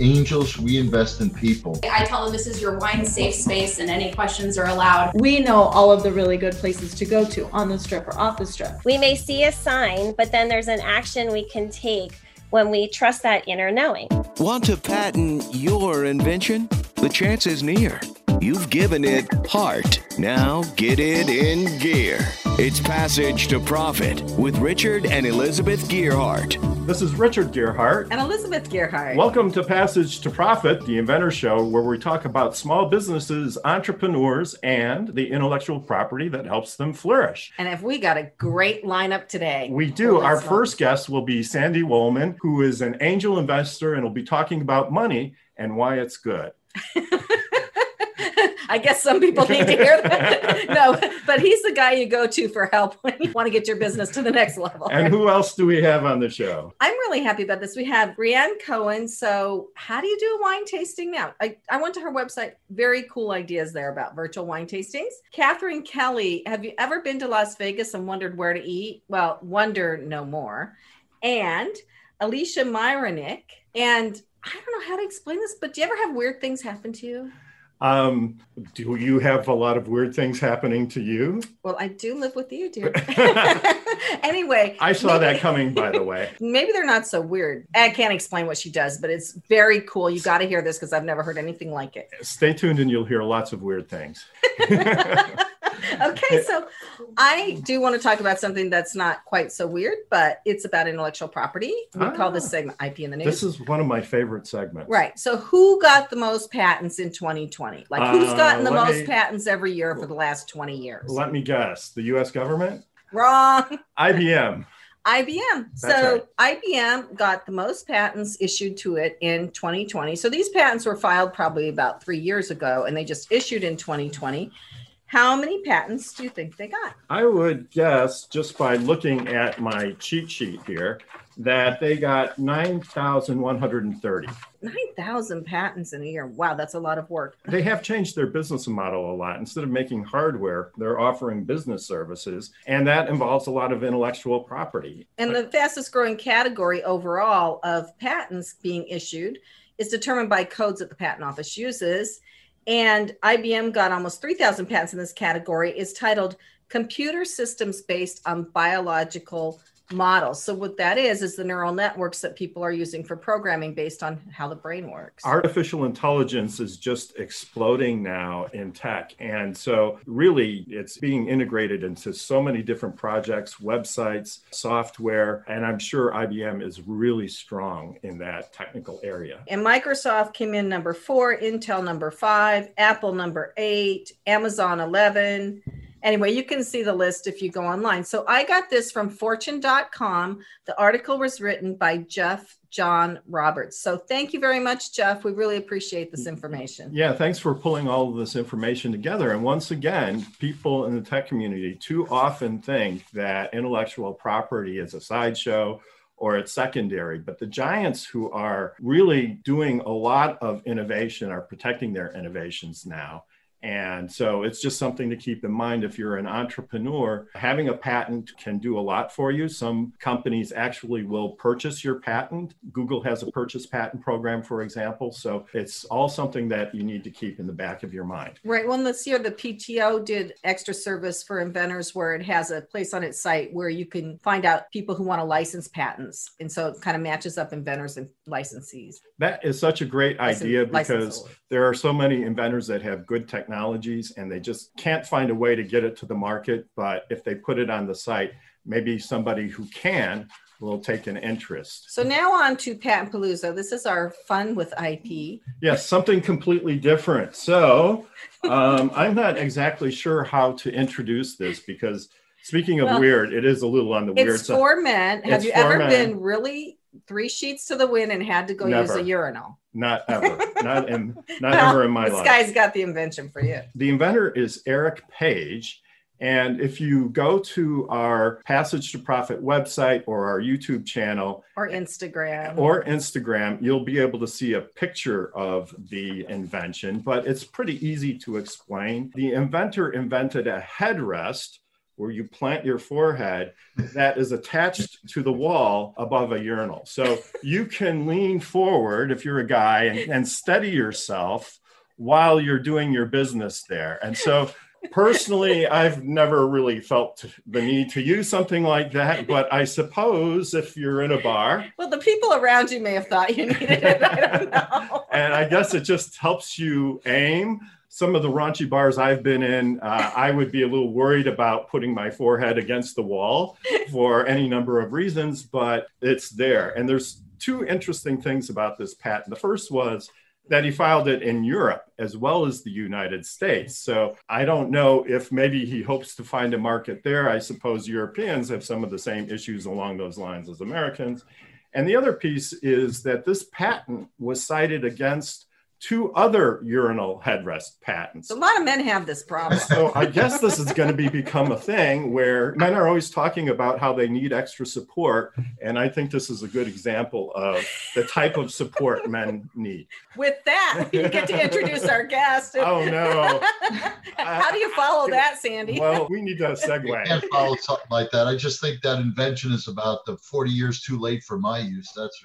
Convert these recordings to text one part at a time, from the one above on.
Angels, we invest in people. I tell them this is your wine safe space and any questions are allowed. We know all of the really good places to go to on the strip or off the strip. We may see a sign, but then there's an action we can take when we trust that inner knowing. Want to patent your invention? The chance is near. You've given it heart. Now get it in gear. It's Passage to Profit with Richard and Elizabeth Gearhart. This is Richard Gearhart. And Elizabeth Gearhart. Welcome to Passage to Profit, the Inventor Show, where we talk about small businesses, entrepreneurs, and the intellectual property that helps them flourish. And if we got a great lineup today. We do. Our first guest will be Sandy Wollman, who is an angel investor and will be talking about money and why it's good. I guess some people need to hear that. no, but he's the guy you go to for help when you want to get your business to the next level. And who else do we have on the show? I'm really happy about this. We have Brianne Cohen. So, how do you do a wine tasting now? I, I went to her website. Very cool ideas there about virtual wine tastings. Kathryn Kelly, have you ever been to Las Vegas and wondered where to eat? Well, wonder no more. And Alysha Myronuk. And I don't know how to explain this, but do you ever have weird things happen to you? Um, do you have a lot of weird things happening to you? Well, I do live with you, dear. anyway, I saw maybe, that coming, by the way. Maybe they're not so weird. I can't explain what she does, but it's very cool. You got to hear this because I've never heard anything like it. Stay tuned and you'll hear lots of weird things. okay, so I do want to talk about something that's not quite so weird, but it's about intellectual property. We ah, call this ah. segment IP in the news. This is one of my favorite segments. Right. So, who got the most patents in 2020? Like, who's uh, gotten the most me, patents every year for the last 20 years? Let me guess. The U.S. government. Wrong. IBM. IBM. That's so right. IBM got the most patents issued to it in 2020. So these patents were filed probably about three years ago, and they just issued in 2020. How many patents do you think they got? I would guess just by looking at my cheat sheet here that they got 9,130. 9,000 patents in a year. Wow, that's a lot of work. They have changed their business model a lot. Instead of making hardware, they're offering business services, and that involves a lot of intellectual property. And the fastest growing category overall of patents being issued is determined by codes that the patent office uses and IBM got almost 3,000 patents in this category, is titled Computer Systems Based on Biological models. So what that is is the neural networks that people are using for programming based on how the brain works. Artificial intelligence is just exploding now in tech. And so really it's being integrated into so many different projects, websites, software, and I'm sure IBM is really strong in that technical area. And Microsoft came in number 4, Intel number 5, Apple number 8, Amazon 11, Anyway, you can see the list if you go online. So I got this from fortune.com. The article was written by Jeff John Roberts. So thank you very much, Jeff. We really appreciate this information. Yeah, thanks for pulling all of this information together. And once again, people in the tech community too often think that intellectual property is a sideshow or it's secondary. But the giants who are really doing a lot of innovation are protecting their innovations now. And so it's just something to keep in mind if you're an entrepreneur. Having a patent can do a lot for you. Some companies actually will purchase your patent. Google has a purchase patent program, for example. So it's all something that you need to keep in the back of your mind. Right. Well, this year the PTO did extra service for inventors where it has a place on its site where you can find out people who want to license patents. And so it kind of matches up inventors and licensees. That is such a great idea because there are so many inventors that have good technology technologies and they just can't find a way to get it to the market. But if they put it on the site, maybe somebody who can will take an interest. So now on to Patent Palooza. This is our fun with IP. Yes, something completely different. So um, I'm not exactly sure how to introduce this because speaking of well, weird, it is a little on the weird side. It's for men. Have you ever men. been really three sheets to the wind and had to go Never. use a urinal. Not ever. not in not well, ever in my this life. This guy's got the invention for you. The inventor is Eric Page. And if you go to our Passage to Profit website or our YouTube channel or Instagram or Instagram, you'll be able to see a picture of the invention, but it's pretty easy to explain. The inventor invented a headrest where you plant your forehead that is attached to the wall above a urinal. So you can lean forward if you're a guy and, and steady yourself while you're doing your business there. And so personally, I've never really felt the need to use something like that. But I suppose if you're in a bar, Well, the people around you may have thought you needed it. I don't know. and I guess it just helps you aim. Some of the raunchy bars I've been in, uh, I would be a little worried about putting my forehead against the wall for any number of reasons, but it's there. And there's two interesting things about this patent. The first was that he filed it in Europe as well as the United States. So I don't know if maybe he hopes to find a market there. I suppose Europeans have some of the same issues along those lines as Americans. And the other piece is that this patent was cited against two other urinal headrest patents. So a lot of men have this problem. So I guess this is going to be become a thing where men are always talking about how they need extra support, and I think this is a good example of the type of support men need. With that, we get to introduce our guest. Oh no! How do you follow that, Sandy? Well, we need to I segue. can't follow something like that. I just think that invention is about the 40 years too late for my use. That's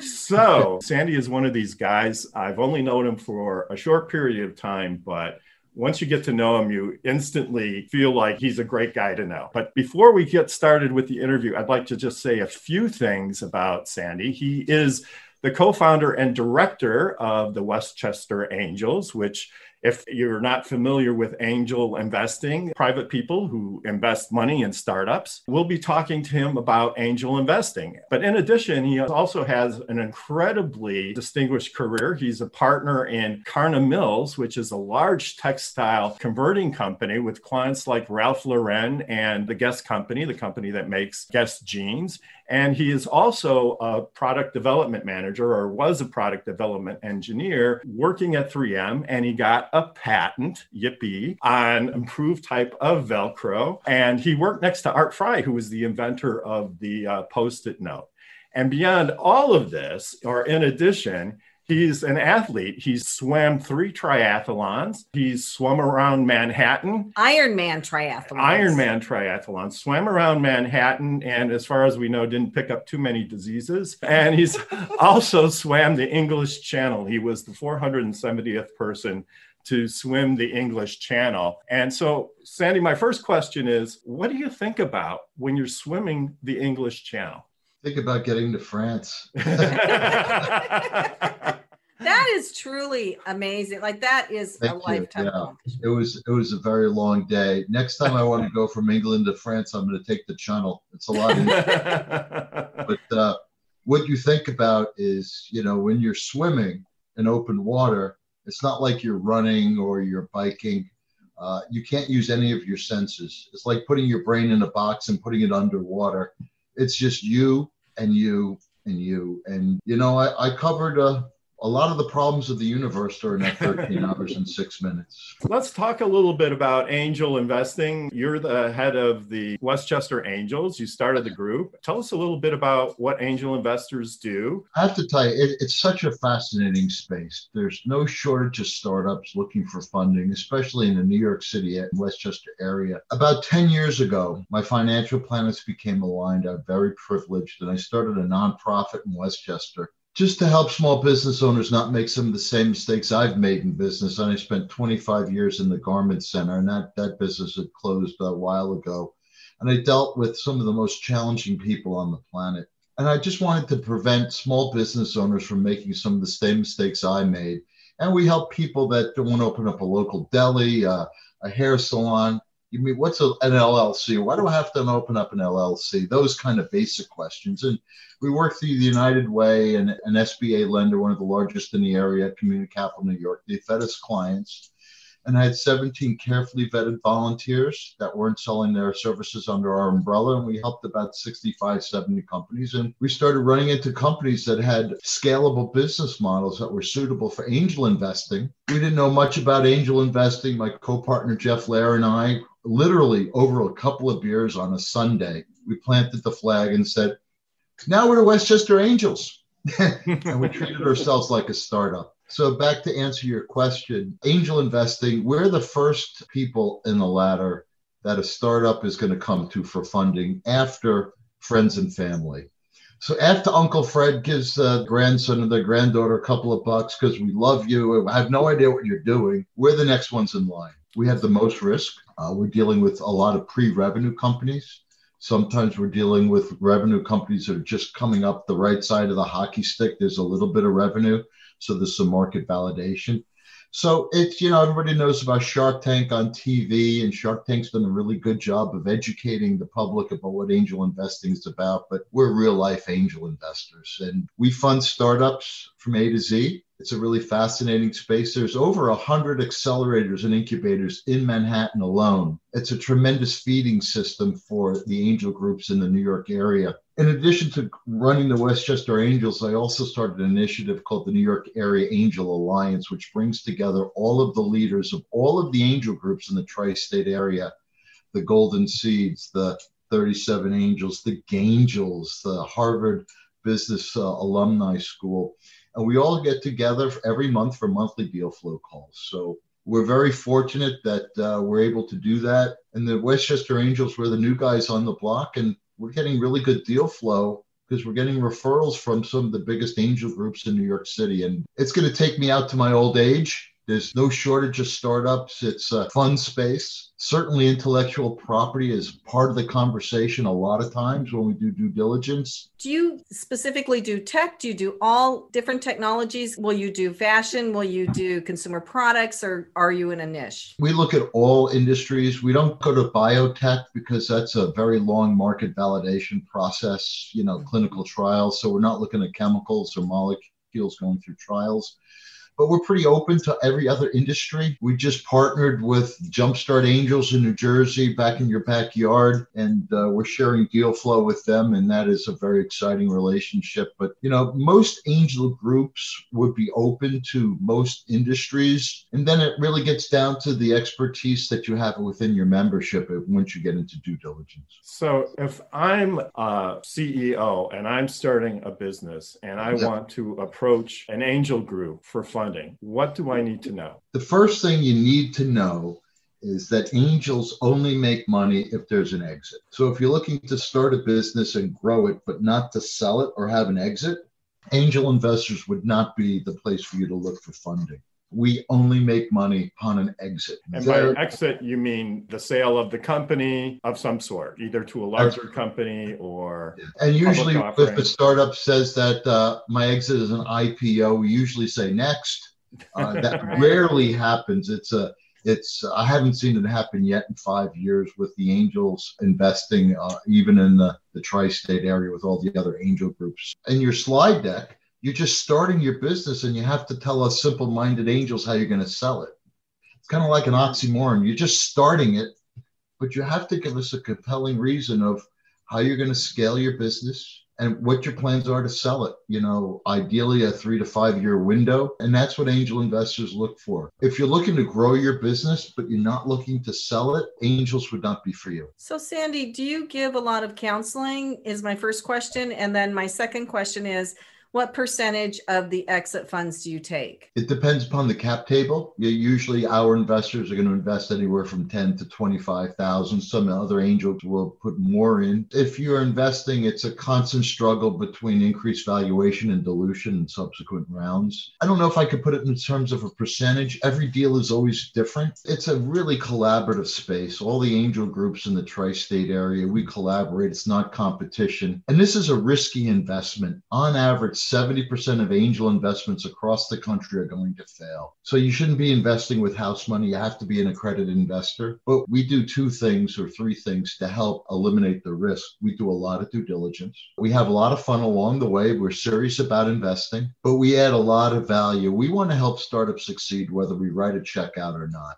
so Sandy is one of these guys. I've only known him for a short period of time, but once you get to know him, you instantly feel like he's a great guy to know. But before we get started with the interview, I'd like to just say a few things about Sandy. He is the co founder and director of the Westchester Angels, which if you're not familiar with angel investing, private people who invest money in startups, we'll be talking to him about angel investing. But in addition, he also has an incredibly distinguished career. He's a partner in Carna Mills, which is a large textile converting company with clients like Ralph Lauren and the Guess Company, the company that makes Guess jeans. And he is also a product development manager or was a product development engineer working at 3M. And he got a patent, yippee, on improved type of Velcro. And he worked next to Art Fry, who was the inventor of the uh, post it note. And beyond all of this, or in addition, He's an athlete. He's swam three triathlons. He's swum around Manhattan. Ironman triathlon. Ironman triathlon, swam around Manhattan, and as far as we know, didn't pick up too many diseases. And he's also swam the English Channel. He was the 470th person to swim the English Channel. And so, Sandy, my first question is what do you think about when you're swimming the English Channel? Think about getting to France. That is truly amazing. Like that is a you. lifetime Yeah. It was it was a very long day. Next time I want to go from England to France, I'm going to take the Channel. It's a lot easier. but uh, what you think about is, you know, when you're swimming in open water, it's not like you're running or you're biking. Uh, you can't use any of your senses. It's like putting your brain in a box and putting it underwater. It's just you and you and you. And, you know, I, I covered uh, a lot of the problems of the universe during that 13 hours and six minutes. Let's talk a little bit about angel investing. You're the head of the Westchester Angels. You started the group. Tell us a little bit about what angel investors do. I have to tell you, it, it's such a fascinating space. There's no shortage of startups looking for funding, especially in the New York City and Westchester area. About 10 years ago, my financial planners became aligned. I'm very privileged, and I started a nonprofit in Westchester just to help small business owners not make some of the same mistakes I've made in business. And I spent 25 years in the garment center, and that, that business had closed a while ago. And I dealt with some of the most challenging people on the planet. And I just wanted to prevent small business owners from making some of the same mistakes I made. And we help people that don't want to open up a local deli, uh, a hair salon. You mean what's a, an LLC? Why do I have to open up an LLC? Those kind of basic questions. And we work through the United Way and an SBA lender, one of the largest in the area, at Community Capital New York. They fed us clients. And I had 17 carefully vetted volunteers that weren't selling their services under our umbrella. And we helped about 65, 70 companies. And we started running into companies that had scalable business models that were suitable for angel investing. We didn't know much about angel investing. My co partner, Jeff Lair, and I, literally over a couple of beers on a Sunday, we planted the flag and said, now we're Westchester Angels. and we treated ourselves like a startup. So, back to answer your question angel investing, we're the first people in the ladder that a startup is going to come to for funding after friends and family. So after Uncle Fred gives the grandson or the granddaughter a couple of bucks because we love you, I have no idea what you're doing, we're the next ones in line. We have the most risk. Uh, we're dealing with a lot of pre revenue companies. Sometimes we're dealing with revenue companies that are just coming up the right side of the hockey stick. There's a little bit of revenue. So there's some market validation. So it's, you know, everybody knows about Shark Tank on TV, and Shark Tank's done a really good job of educating the public about what angel investing is about. But we're real life angel investors, and we fund startups from A to Z. It's a really fascinating space. There's over a hundred accelerators and incubators in Manhattan alone. It's a tremendous feeding system for the angel groups in the New York area in addition to running the Westchester Angels, I also started an initiative called the New York Area Angel Alliance, which brings together all of the leaders of all of the angel groups in the tri state area the Golden Seeds, the 37 Angels, the Gaingels, the Harvard Business uh, Alumni School. And we all get together every month for monthly deal flow calls. So we're very fortunate that uh, we're able to do that. And the Westchester Angels were the new guys on the block. And we're getting really good deal flow because we're getting referrals from some of the biggest angel groups in New York City. And it's going to take me out to my old age. There's no shortage of startups. It's a fun space. Certainly, intellectual property is part of the conversation a lot of times when we do due diligence. Do you specifically do tech? Do you do all different technologies? Will you do fashion? Will you do consumer products or are you in a niche? We look at all industries. We don't go to biotech because that's a very long market validation process, you know, clinical trials. So we're not looking at chemicals or molecules going through trials but we're pretty open to every other industry. We just partnered with Jumpstart Angels in New Jersey, back in your backyard, and uh, we're sharing deal flow with them, and that is a very exciting relationship. But you know, most angel groups would be open to most industries, and then it really gets down to the expertise that you have within your membership once you get into due diligence. So, if I'm a CEO and I'm starting a business and I yep. want to approach an angel group for funding what do I need to know? The first thing you need to know is that angels only make money if there's an exit. So if you're looking to start a business and grow it, but not to sell it or have an exit, angel investors would not be the place for you to look for funding. We only make money upon an exit. And there, by exit, you mean the sale of the company of some sort, either to a larger company or. And usually, if a startup says that uh, my exit is an IPO, we usually say next. Uh, that rarely happens. It's a it's I haven't seen it happen yet in five years with the angels investing uh, even in the, the tri-state area with all the other angel groups. In your slide deck, you're just starting your business and you have to tell us simple minded angels how you're going to sell it. It's kind of like an oxymoron. You're just starting it, but you have to give us a compelling reason of how you're going to scale your business and what your plans are to sell it. You know, ideally a three to five year window. And that's what angel investors look for. If you're looking to grow your business, but you're not looking to sell it, angels would not be for you. So, Sandy, do you give a lot of counseling? Is my first question. And then my second question is, what percentage of the exit funds do you take? It depends upon the cap table. Usually, our investors are going to invest anywhere from ten to twenty-five thousand. Some other angels will put more in. If you're investing, it's a constant struggle between increased valuation and dilution in subsequent rounds. I don't know if I could put it in terms of a percentage. Every deal is always different. It's a really collaborative space. All the angel groups in the tri-state area, we collaborate. It's not competition, and this is a risky investment. On average 70% of angel investments across the country are going to fail. So you shouldn't be investing with house money. You have to be an accredited investor. But we do two things or three things to help eliminate the risk. We do a lot of due diligence. We have a lot of fun along the way. We're serious about investing, but we add a lot of value. We want to help startups succeed, whether we write a check out or not.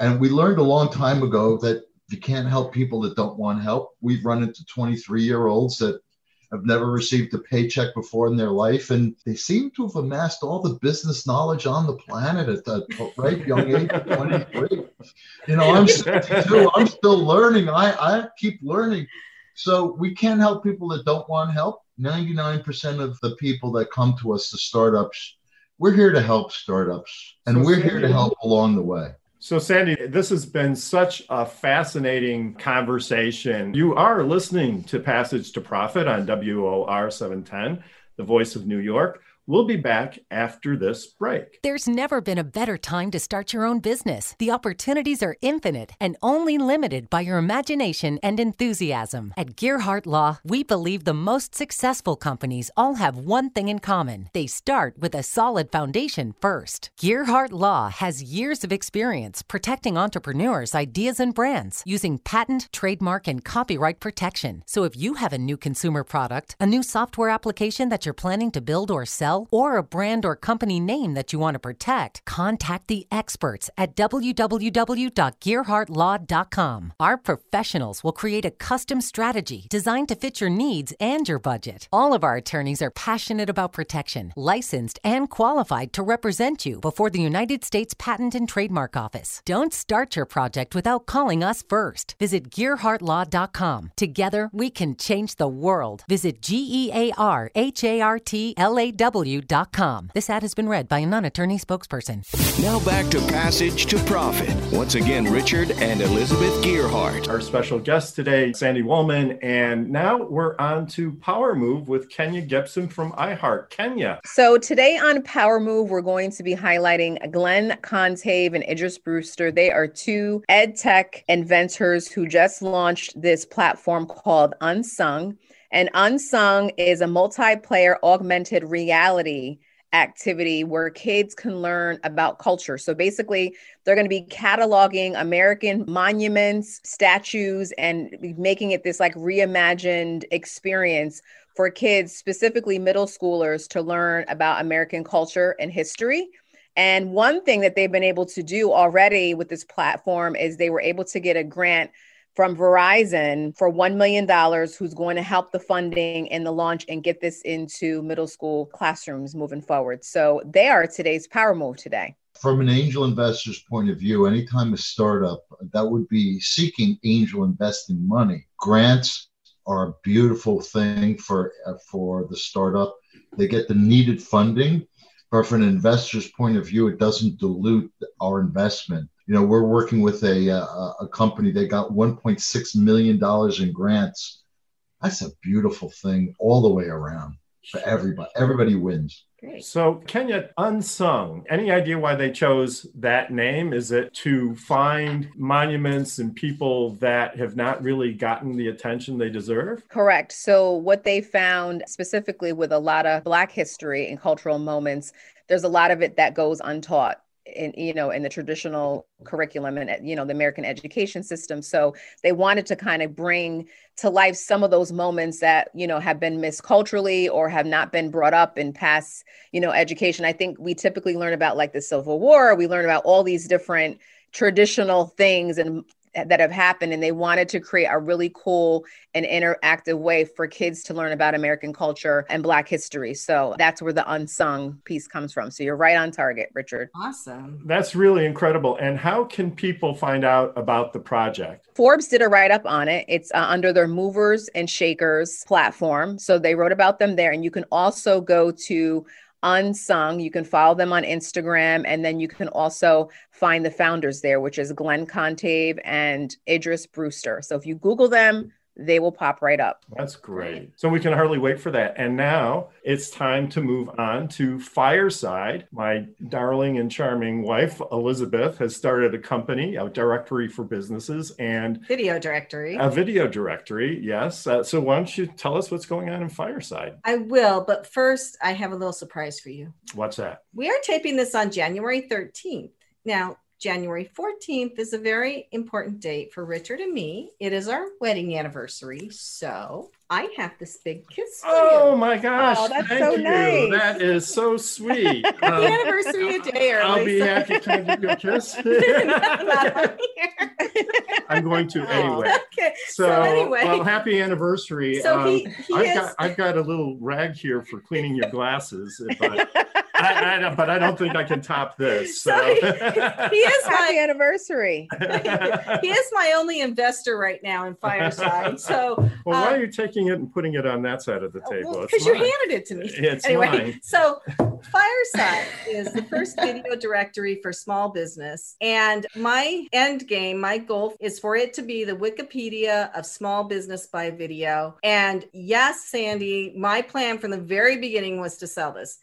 And we learned a long time ago that you can't help people that don't want help. We've run into 23 year olds that have never received a paycheck before in their life, and they seem to have amassed all the business knowledge on the planet at that right young age of 23. You know, I'm 62. I'm still learning. I, I keep learning. So we can't help people that don't want help. 99% of the people that come to us, the startups, we're here to help startups, and we're here to help along the way. So, Sandy, this has been such a fascinating conversation. You are listening to Passage to Profit on WOR 710, the voice of New York. We'll be back after this break. There's never been a better time to start your own business. The opportunities are infinite and only limited by your imagination and enthusiasm. At Gearhart Law, we believe the most successful companies all have one thing in common they start with a solid foundation first. Gearhart Law has years of experience protecting entrepreneurs' ideas and brands using patent, trademark, and copyright protection. So if you have a new consumer product, a new software application that you're planning to build or sell, or a brand or company name that you want to protect, contact the experts at www.gearhartlaw.com. Our professionals will create a custom strategy designed to fit your needs and your budget. All of our attorneys are passionate about protection, licensed, and qualified to represent you before the United States Patent and Trademark Office. Don't start your project without calling us first. Visit gearhartlaw.com. Together, we can change the world. Visit G E A R H A R T L A W com. This ad has been read by a non attorney spokesperson. Now back to Passage to Profit. Once again, Richard and Elizabeth Gearhart. Our special guest today, Sandy Wollman. And now we're on to Power Move with Kenya Gibson from iHeart. Kenya. So today on Power Move, we're going to be highlighting Glenn Cantave and Idris Brewster. They are two ed tech inventors who just launched this platform called Unsung. And Unsung is a multiplayer augmented reality activity where kids can learn about culture. So basically, they're going to be cataloging American monuments, statues, and making it this like reimagined experience for kids, specifically middle schoolers, to learn about American culture and history. And one thing that they've been able to do already with this platform is they were able to get a grant from Verizon for $1 million, who's going to help the funding and the launch and get this into middle school classrooms moving forward. So they are today's power move today. From an angel investor's point of view, anytime a startup that would be seeking angel investing money, grants are a beautiful thing for uh, for the startup. They get the needed funding, but from an investor's point of view, it doesn't dilute our investment you know we're working with a uh, a, a company that got 1.6 million dollars in grants that's a beautiful thing all the way around for everybody everybody wins Great. So, Kenya Unsung, any idea why they chose that name? Is it to find monuments and people that have not really gotten the attention they deserve? Correct. So, what they found specifically with a lot of Black history and cultural moments, there's a lot of it that goes untaught in you know in the traditional curriculum and you know the american education system. So they wanted to kind of bring to life some of those moments that you know have been missed culturally or have not been brought up in past you know education. I think we typically learn about like the civil war. We learn about all these different traditional things and that have happened and they wanted to create a really cool and interactive way for kids to learn about American culture and black history. So that's where the unsung piece comes from. So you're right on target, Richard. Awesome. That's really incredible. And how can people find out about the project? Forbes did a write up on it. It's uh, under their movers and shakers platform. So they wrote about them there and you can also go to Unsung. You can follow them on Instagram, and then you can also find the founders there, which is Glenn Cantave and Idris Brewster. So if you Google them, they will pop right up. That's great. So we can hardly wait for that. And now it's time to move on to Fireside. My darling and charming wife, Elizabeth, has started a company, a directory for businesses and video directory. A video directory, yes. Uh, so why don't you tell us what's going on in Fireside? I will, but first, I have a little surprise for you. What's that? We are taping this on January 13th. Now, January 14th is a very important date for Richard and me. It is our wedding anniversary. So I have this big kiss. oh you. my gosh. Oh, that's Thank so you. nice. That is so sweet. Um, the anniversary a day early. I'll be so. happy. to give you a kiss? I'm going to anyway. Okay. So, so, anyway. Well, happy anniversary. So um, he, he I've, is... got, I've got a little rag here for cleaning your glasses. But I, I, but I don't think I can top this. So, So he, he is Happy my anniversary. he is my only investor right now in Fireside. So well, why are um, you taking it and putting it on that side of the oh, table? It's because you handed it to me. It's anyway, mine. so Fireside is the first video directory for small business. And my end game, my goal is for it to be the Wikipedia of small business by video. And yes, Sandy, my plan from the very beginning was to sell this.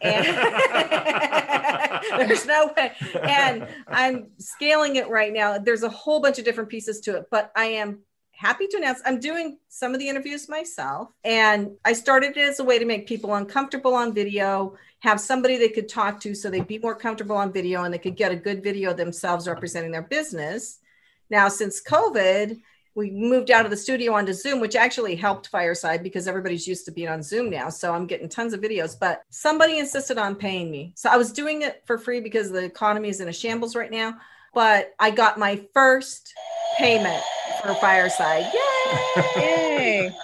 And there's no way. And I'm scaling it right now. There's a whole bunch of different pieces to it, but I am happy to announce I'm doing some of the interviews myself. And I started it as a way to make people uncomfortable on video, have somebody they could talk to so they'd be more comfortable on video and they could get a good video themselves representing their business. Now, since COVID, we moved out of the studio onto Zoom, which actually helped Fireside because everybody's used to being on Zoom now. So I'm getting tons of videos, but somebody insisted on paying me. So I was doing it for free because the economy is in a shambles right now. But I got my first payment for Fireside. Yay! Yay.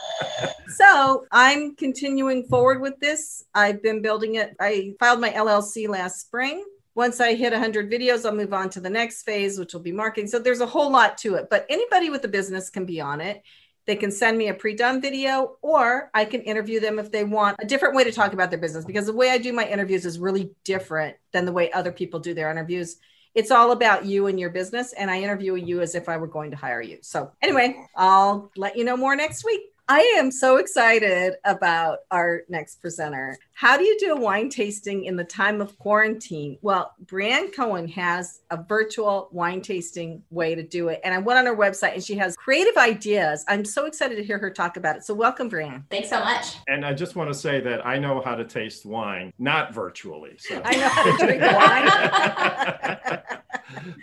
So I'm continuing forward with this. I've been building it. I filed my LLC last spring. Once I hit 100 videos, I'll move on to the next phase, which will be marketing. So there's a whole lot to it, but anybody with a business can be on it. They can send me a pre done video, or I can interview them if they want a different way to talk about their business because the way I do my interviews is really different than the way other people do their interviews. It's all about you and your business, and I interview you as if I were going to hire you. So, anyway, I'll let you know more next week. I am so excited about our next presenter. How do you do a wine tasting in the time of quarantine? Well, Brianne Cohen has a virtual wine tasting way to do it. And I went on her website and she has creative ideas. I'm so excited to hear her talk about it. So, welcome, Brianne. Thanks so much. And I just want to say that I know how to taste wine, not virtually. So. I know how to drink wine.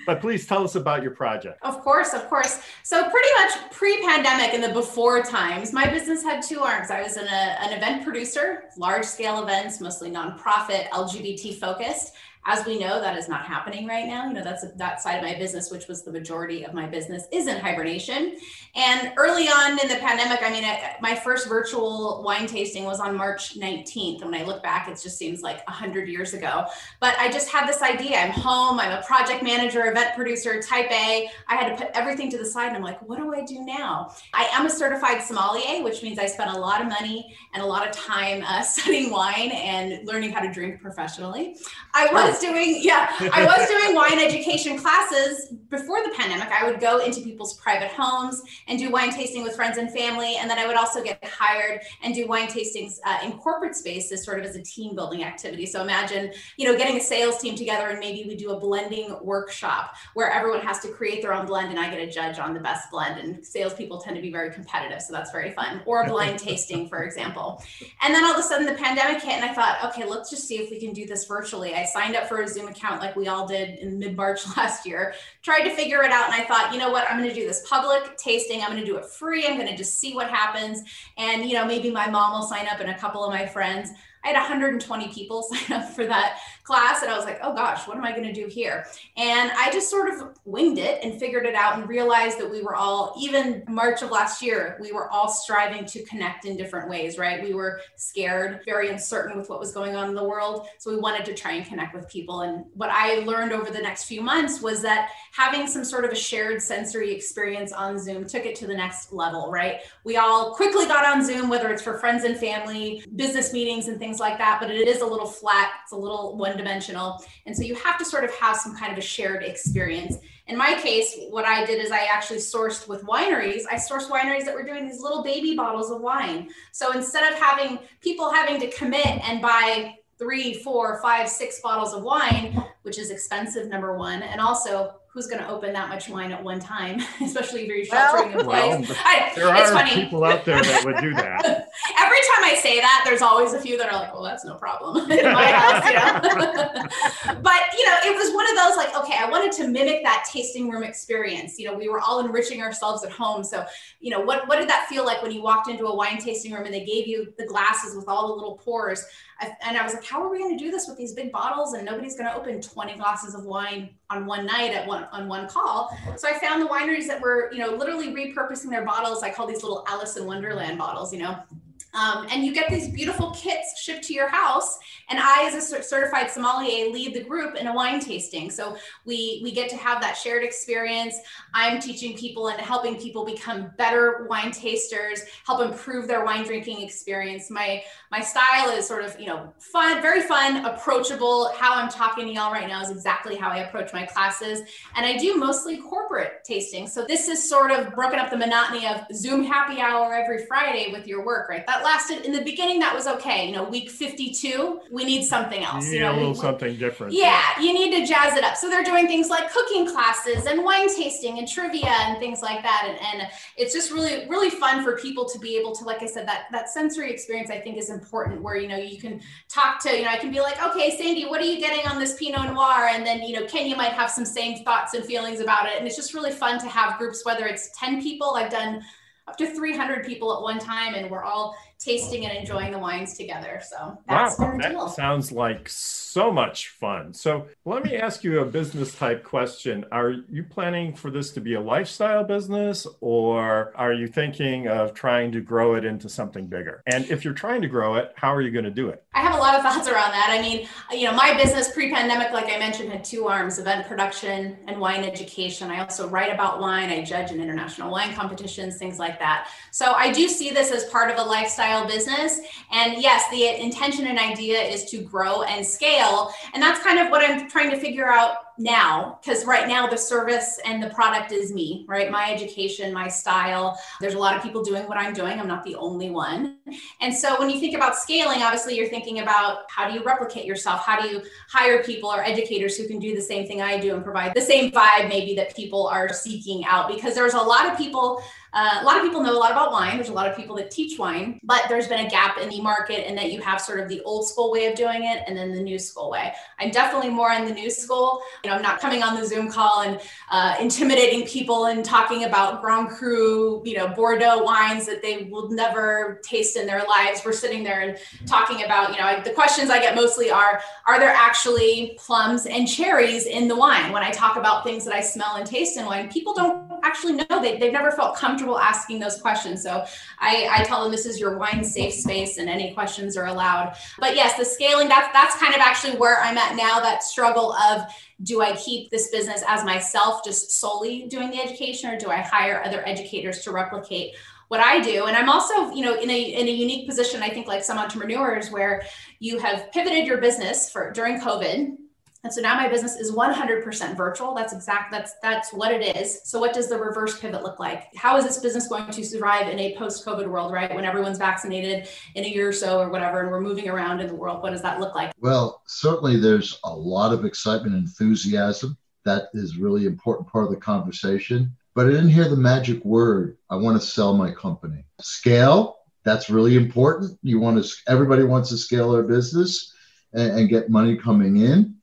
but please tell us about your project. Of course, of course. So pretty much pre-pandemic in the before times, my business had two arms. I was an, a, an event producer, large scale events, mostly nonprofit, LGBT focused. As we know, that is not happening right now. You know, that's that side of my business, which was the majority of my business, is in hibernation. And early on in the pandemic, I mean, I, my first virtual wine tasting was on March 19th. And when I look back, it just seems like 100 years ago. But I just had this idea. I'm home, I'm a project manager, event producer, type A. I had to put everything to the side. And I'm like, what do I do now? I am a certified sommelier, which means I spent a lot of money and a lot of time uh, studying wine and learning how to drink professionally. I was doing, yeah, I was doing wine education classes before the pandemic. I would go into people's private homes and do wine tasting with friends and family. And then I would also get hired and do wine tastings uh, in corporate spaces, sort of as a team building activity. So imagine, you know, getting a sales team together and maybe we do a blending workshop where everyone has to create their own blend and I get a judge on the best blend. And salespeople tend to be very competitive. So that's very fun. Or a blind tasting, for example. And then all of a sudden the pandemic hit and I thought, okay, let's just see if we can do this virtually. I signed up for a Zoom account like we all did in mid March last year, tried to figure it out. And I thought, you know what? I'm going to do this public tasting. I'm going to do it free. I'm going to just see what happens. And, you know, maybe my mom will sign up and a couple of my friends. I had 120 people sign up for that class. And I was like, oh gosh, what am I going to do here? And I just sort of winged it and figured it out and realized that we were all, even March of last year, we were all striving to connect in different ways, right? We were scared, very uncertain with what was going on in the world. So we wanted to try and connect with people. And what I learned over the next few months was that having some sort of a shared sensory experience on Zoom took it to the next level, right? We all quickly got on Zoom, whether it's for friends and family, business meetings, and things like that, but it is a little flat, it's a little one dimensional. And so you have to sort of have some kind of a shared experience. In my case, what I did is I actually sourced with wineries. I sourced wineries that were doing these little baby bottles of wine. So instead of having people having to commit and buy three, four, five, six bottles of wine, which is expensive, number one, and also who's going to open that much wine at one time, especially if you're sheltering in Well, place. I, there it's are funny. people out there that would do that. Every time I say that, there's always a few that are like, "Well, that's no problem in my house," you know. but you know, it was one of those like, okay, I wanted to mimic that tasting room experience. You know, we were all enriching ourselves at home, so you know, what what did that feel like when you walked into a wine tasting room and they gave you the glasses with all the little pours? And I was like, how are we going to do this with these big bottles? And nobody's going to open 20 glasses of wine on one night at one on one call. So I found the wineries that were, you know, literally repurposing their bottles. I call these little Alice in Wonderland bottles, you know. Um, and you get these beautiful kits shipped to your house And I, as a certified sommelier, lead the group in a wine tasting. So we we get to have that shared experience. I'm teaching people and helping people become better wine tasters, help improve their wine drinking experience. My my style is sort of you know fun, very fun, approachable. How I'm talking to y'all right now is exactly how I approach my classes, and I do mostly corporate tasting. So this is sort of broken up the monotony of Zoom happy hour every Friday with your work, right? That lasted in the beginning. That was okay. You know, week 52, we need something else. You, you know, a little we, something different. Yeah, you need to jazz it up. So they're doing things like cooking classes and wine tasting and trivia and things like that. And, and it's just really, really fun for people to be able to, like I said, that that sensory experience I think is important where you know you can talk to, you know, I can be like, okay, Sandy, what are you getting on this Pinot Noir? And then, you know, Kenya might have some same thoughts and feelings about it. And it's just really fun to have groups, whether it's 10 people, I've done up to 300 people at one time, and we're all tasting and enjoying the wines together. So that's wow, that sounds like so much fun. So let me ask you a business type question. Are you planning for this to be a lifestyle business or are you thinking of trying to grow it into something bigger? And if you're trying to grow it, how are you going to do it? I have a lot of thoughts around that. I mean, you know, my business pre-pandemic, like I mentioned, had two arms, event production and wine education. I also write about wine. I judge in international wine competitions, things like that. So I do see this as part of a lifestyle style business. And yes, the intention and idea is to grow and scale. And that's kind of what I'm trying to figure out now because right now the service and the product is me right? My education my style. There's a lot of people doing what i'm doing. I'm not the only one. And so when you think about scaling obviously you're thinking about how do you replicate yourself? How do you hire people or educators who can do the same thing i do and provide the same vibe maybe that people are seeking out? Because there's a lot of people uh, a lot of people know a lot about wine. There's a lot of people that teach wine, but there's been a gap in the market in that you have sort of the old school way of doing it and then the new school way. I'm definitely more in the new school. You know, I'm not coming on the Zoom call and uh, intimidating people and talking about Grand Cru, you know, Bordeaux wines that they will never taste in their lives. We're sitting there and talking about, you know, the questions I get mostly are, are there actually plums and cherries in the wine? When I talk about things that I smell and taste in wine, people don't actually know. They, they've never felt comfortable asking those questions. So I, I tell them this is your wine safe space and any questions are allowed. But yes, the scaling, that's that's kind of actually where I'm at now, that struggle of do I keep this business as myself, just solely doing the education, or do I hire other educators to replicate what I do. And I'm also, you know, in a in a unique position, I think, like some entrepreneurs, where you have pivoted your business for during COVID and so now my business is 100% virtual. That's exact. That's that's what it is. So what does the reverse pivot look like? How is this business going to survive in a post-COVID world, right? When everyone's vaccinated in a year or so or whatever, and we're moving around in the world, what does that look like? Well, certainly there's a lot of excitement, enthusiasm. That is really important part of the conversation. But I didn't hear the magic word. I want to sell my company. Scale. That's really important. You want to. Everybody wants to scale their business and, and get money coming in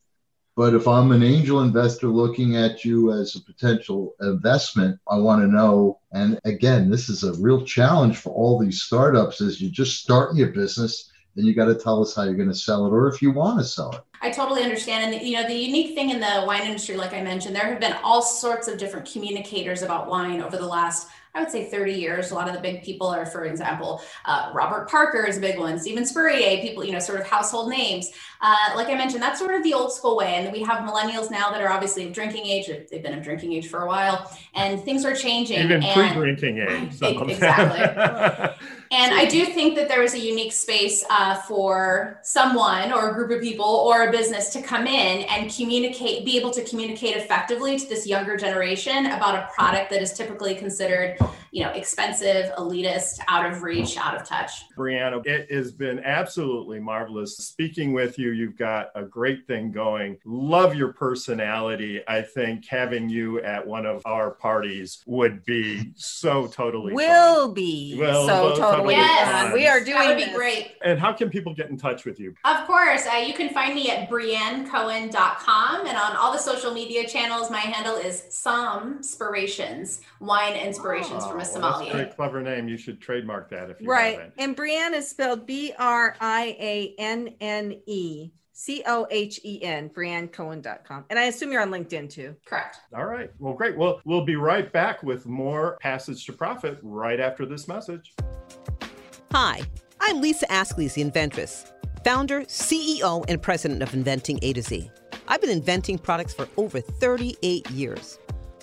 but if I'm an angel investor looking at you as a potential investment, I want to know. And again, this is a real challenge for all these startups is you're just starting your business. Then you got to tell us how you're going to sell it or if you want to sell it. I totally understand. And, you know, the unique thing in the wine industry, like I mentioned, there have been all sorts of different communicators about wine over the last I would say 30 years. A lot of the big people are, for example, uh, Robert Parker is a big one, Steven Spurrier, people, you know, sort of household names. Uh, like I mentioned, that's sort of the old school way. And we have millennials now that are obviously of drinking age. They've been of drinking age for a while and things are changing. Even pre-drinking age. Exactly. And I do think that there is a unique space uh, for someone or a group of people or a business to come in and communicate, be able to communicate effectively to this younger generation about a product that is typically considered, you know, expensive, elitist, out of reach, out of touch. Brianna, it has been absolutely marvelous speaking with you. You've got a great thing going. Love your personality. I think having you at one of our parties would be so totally will fun. be will, so totally yes. We are doing That would this. be great. And how can people get in touch with you? Of course. Uh, you can find me at briannecohen.com and on all the social media channels. My handle is Some Inspirations, Wine Inspirations oh, from a sommelier. sommelier. That's a great clever name. You should trademark that if you right. haven't. And Brianne is spelled B R I A N N E. C O H E N, BrianneCohen.com. And I assume you're on LinkedIn too. Correct. All right. Well, great. Well, we'll be right back with more Passage to Profit right after this message. Hi, I'm Lisa Ascolese, the inventress. founder, CEO, and president of Inventing A to Z. I've been inventing products for over 38 years.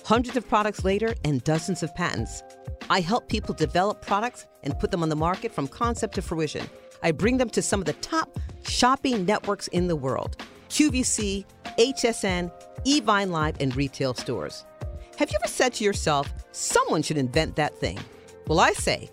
Hundreds of products later and dozens of patents. I help people develop products and put them on the market from concept to fruition. I bring them to some of the top shopping networks in the world QVC, HSN, Evine Live, and retail stores. Have you ever said to yourself, someone should invent that thing? Well, I say,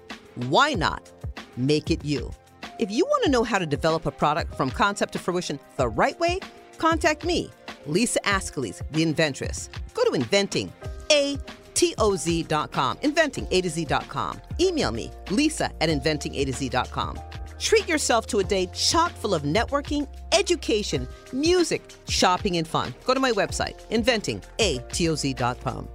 why not make it you? If you want to know how to develop a product from concept to fruition the right way, contact me, Lisa Ascolese, the inventress. Go to inventing, A T-O-Z.com, inventing A to Z.com. Email me, lisa at inventing A to Z.com. Treat yourself to a day chock full of networking, education, music, shopping, and fun. Go to my website, inventingatOZ.com.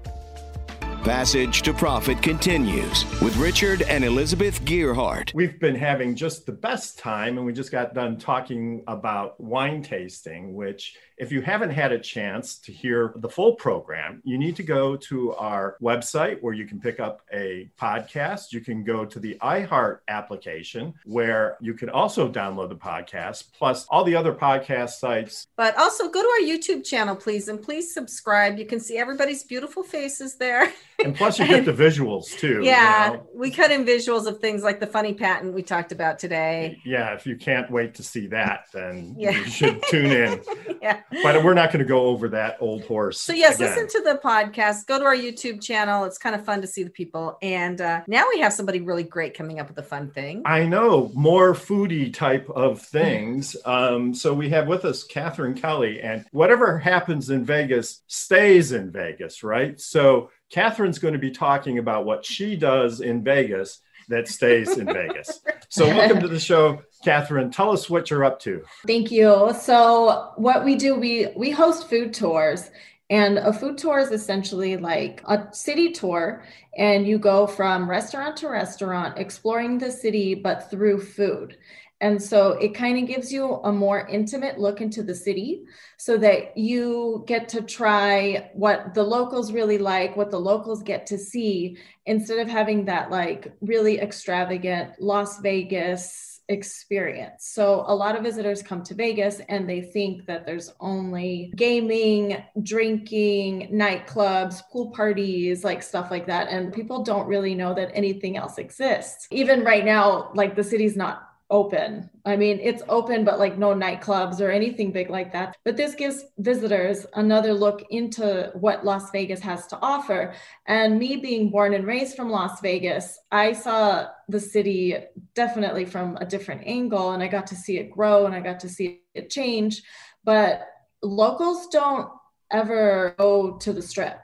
Passage to Profit continues with Richard and Elizabeth Gearhart. We've been having just the best time, and we just got done talking about wine tasting, which if you haven't had a chance to hear the full program, you need to go to our website where you can pick up a podcast. You can go to the iHeart application where you can also download the podcast, plus all the other podcast sites. But also go to our YouTube channel, please, and please subscribe. You can see everybody's beautiful faces there. And plus, you get the visuals too. Yeah, you know? we cut in visuals of things like the funny patent we talked about today. Yeah, if you can't wait to see that, then Yeah. you should tune in. yeah. But we're not going to go over that old horse. So yes, again. listen to the podcast. Go to our YouTube channel. It's kind of fun to see the people. And uh, now we have somebody really great coming up with a fun thing. I know more foodie type of things. Um, so we have with us Kathryn Kelly, and whatever happens in Vegas stays in Vegas, right? So Kathryn's going to be talking about what she does in Vegas that stays in Vegas. So welcome to the show, Kathryn. Tell us what you're up to. Thank you. So what we do, we we host food tours. And a food tour is essentially like a city tour, and you go from restaurant to restaurant, exploring the city, but through food. And so it kind of gives you a more intimate look into the city so that you get to try what the locals really like, what the locals get to see, instead of having that like really extravagant Las Vegas experience. So a lot of visitors come to Vegas and they think that there's only gaming, drinking, nightclubs, pool parties, like stuff like that. And people don't really know that anything else exists. Even right now, like the city's not open. I mean, it's open, but like no nightclubs or anything big like that. But this gives visitors another look into what Las Vegas has to offer. And me being born and raised from Las Vegas, I saw the city definitely from a different angle and I got to see it grow and I got to see it change. But locals don't ever go to the strip.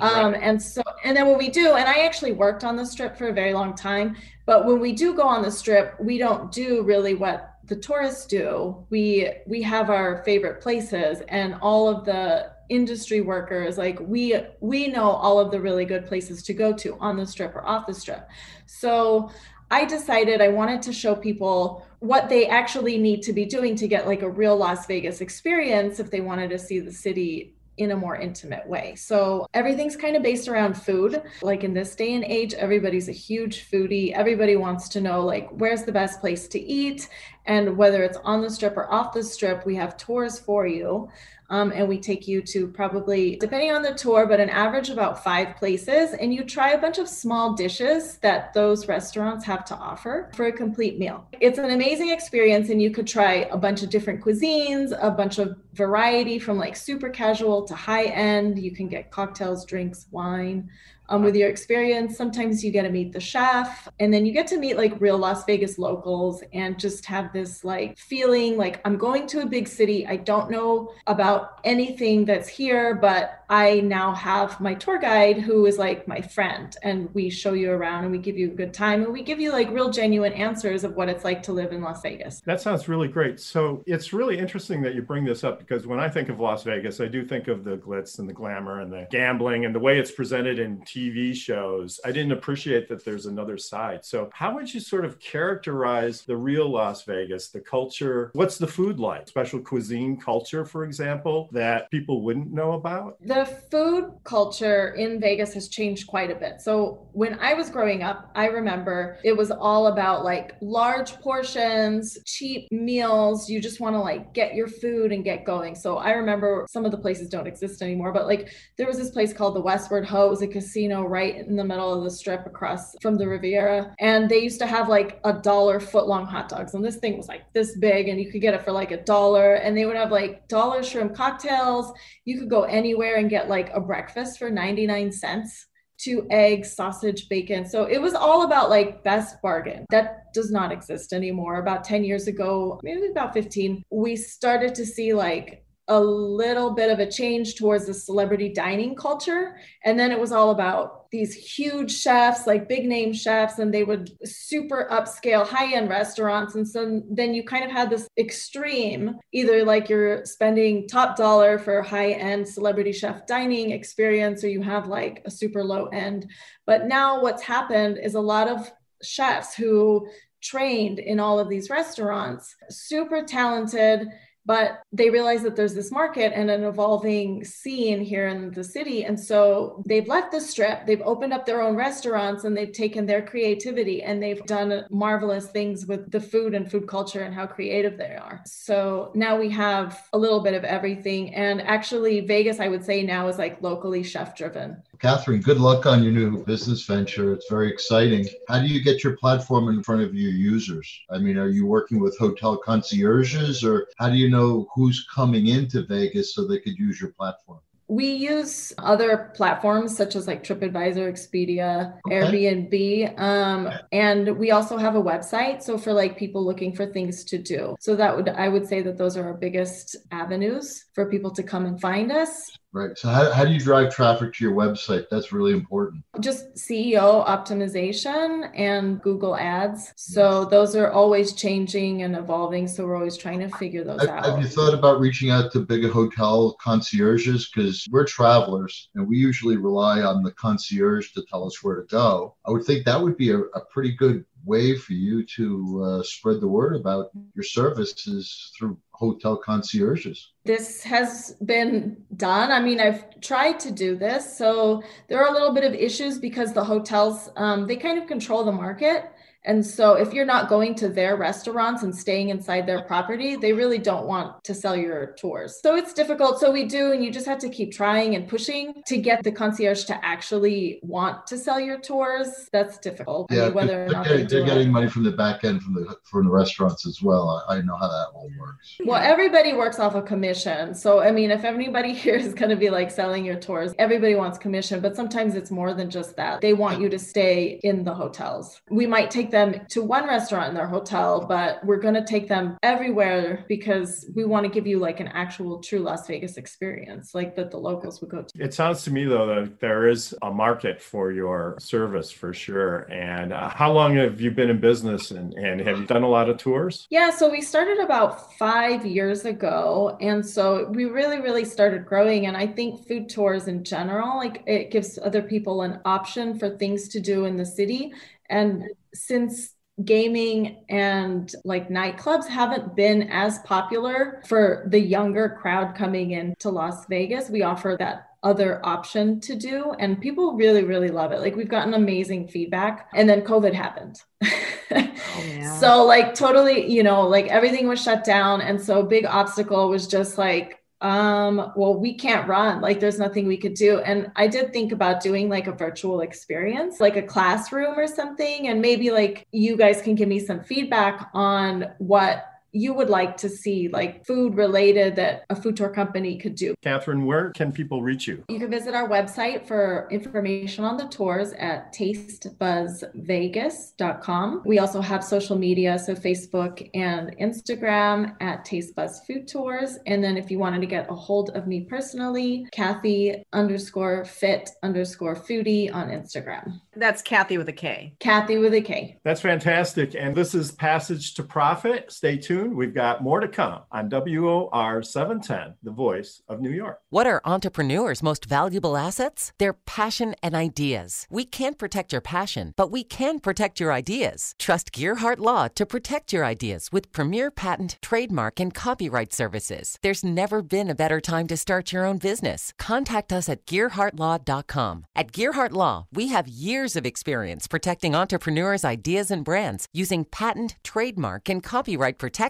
Um, and so, and then when we do, and I actually worked on the strip for a very long time, but when we do go on the strip, we don't do really what the tourists do. We we have our favorite places, and all of the industry workers like we we know all of the really good places to go to on the strip or off the strip. So I decided I wanted to show people what they actually need to be doing to get like a real Las Vegas experience if they wanted to see the city in a more intimate way. So everything's kind of based around food. Like in this day and age, everybody's a huge foodie. Everybody wants to know like where's the best place to eat and whether it's on the strip or off the strip, we have tours for you. Um, and we take you to probably, depending on the tour, but an average about five places. And you try a bunch of small dishes that those restaurants have to offer for a complete meal. It's an amazing experience, and you could try a bunch of different cuisines, a bunch of variety from like super casual to high end. You can get cocktails, drinks, wine. Um, with your experience, sometimes you get to meet the chef, and then you get to meet like real Las Vegas locals and just have this like feeling like I'm going to a big city. I don't know about anything that's here, but I now have my tour guide who is like my friend, and we show you around and we give you a good time and we give you like real genuine answers of what it's like to live in Las Vegas. That sounds really great. So it's really interesting that you bring this up because when I think of Las Vegas, I do think of the glitz and the glamour and the gambling and the way it's presented in TV TV shows, I didn't appreciate that there's another side. So, how would you sort of characterize the real Las Vegas, the culture? What's the food like? Special cuisine culture, for example, that people wouldn't know about? The food culture in Vegas has changed quite a bit. So, when I was growing up, I remember it was all about like large portions, cheap meals. You just want to like get your food and get going. So, I remember some of the places don't exist anymore, but like there was this place called the Westward Ho. It was a casino right in the middle of the strip across from the Riviera. And they used to have like a dollar foot long hot dogs. And this thing was like this big, and you could get it for like a dollar. And they would have like dollar shrimp cocktails. You could go anywhere and get like a breakfast for 99 cents two eggs, sausage, bacon. So it was all about like best bargain. That does not exist anymore. About 10 years ago, maybe about 15, we started to see like a little bit of a change towards the celebrity dining culture. And then it was all about these huge chefs, like big name chefs, and they would super upscale high end restaurants. And so then you kind of had this extreme either like you're spending top dollar for high end celebrity chef dining experience, or you have like a super low end. But now what's happened is a lot of chefs who trained in all of these restaurants, super talented but they realize that there's this market and an evolving scene here in the city. And so they've left the strip they've opened up their own restaurants and they've taken their creativity and they've done marvelous things with the food and food culture and how creative they are. So now we have a little bit of everything. And actually vegas i would say now is like locally chef driven Kathryn, good luck on your new business venture. It's very exciting. How do you get your platform in front of your users? I mean, are you working with hotel concierges or how do you know who's coming into Vegas so they could use your platform? We use other platforms such as like TripAdvisor, Expedia, okay. Airbnb, um, and we also have a website. So for like people looking for things to do, so that would I would say that those are our biggest avenues for people to come and find us. Right. So how, how do you drive traffic to your website? That's really important. Just SEO optimization and Google ads. So those are always changing and evolving. So we're always trying to figure those have, out. Have you thought about reaching out to big hotel concierges? Because we're travelers and we usually rely on the concierge to tell us where to go. I would think that would be a, a pretty good way for you to uh, spread the word about your services through hotel concierges. This has been done. I mean, I've tried to do this. So there are a little bit of issues because the hotels, um, they kind of control the market. And so if you're not going to their restaurants and staying inside their property, they really don't want to sell your tours. So it's difficult. So we do, and you just have to keep trying and pushing to get the concierge to actually want to sell your tours. That's difficult. Yeah, I mean, whether or not they're, they getting money from the back end from the from the restaurants as well. I, I know how that all works. Well, everybody works off a commission. So I mean, if anybody here is going to be like selling your tours, everybody wants commission, but sometimes it's more than just that. They want you to stay in the hotels. We might take them to one restaurant in their hotel, but we're going to take them everywhere because we want to give you like an actual true Las Vegas experience, like that the locals would go to. It sounds to me though that there is a market for your service for sure. And uh, how long have you been in business and, and have you done a lot of tours? Yeah, so we started about five years ago. And so we really, really started growing. And I think food tours in general, like it gives other people an option for things to do in the city and since gaming and like nightclubs haven't been as popular for the younger crowd coming into Las Vegas, we offer that other option to do and people really really love it like we've gotten amazing feedback and then covid happened oh, yeah. so like totally you know like everything was shut down and so big obstacle was just like um well we can't run. Like there's nothing we could do. And i did think about doing like a virtual experience like a classroom or something. And maybe like you guys can give me some feedback on what you would like to see, like food related that a food tour company could do. Kathryn, where can people reach you? You can visit our website for information on the tours at tastebuzzvegas.com. We also have social media, so Facebook and Instagram at Tastebuzz Food Tours. And then if you wanted to get a hold of me personally, Kathy underscore fit underscore foodie on Instagram. That's Kathy with a K. Kathy with a K. That's fantastic. And this is Passage to Profit. Stay tuned We've got more to come on WOR 710, the voice of New York. What are entrepreneurs' most valuable assets? Their passion and ideas. We can't protect your passion, but we can protect your ideas. Trust Gearhart Law to protect your ideas with premier patent, trademark, and copyright services. There's never been a better time to start your own business. Contact us at GearhartLaw.com. At Gearhart Law, we have years of experience protecting entrepreneurs' ideas and brands using patent, trademark, and copyright protection.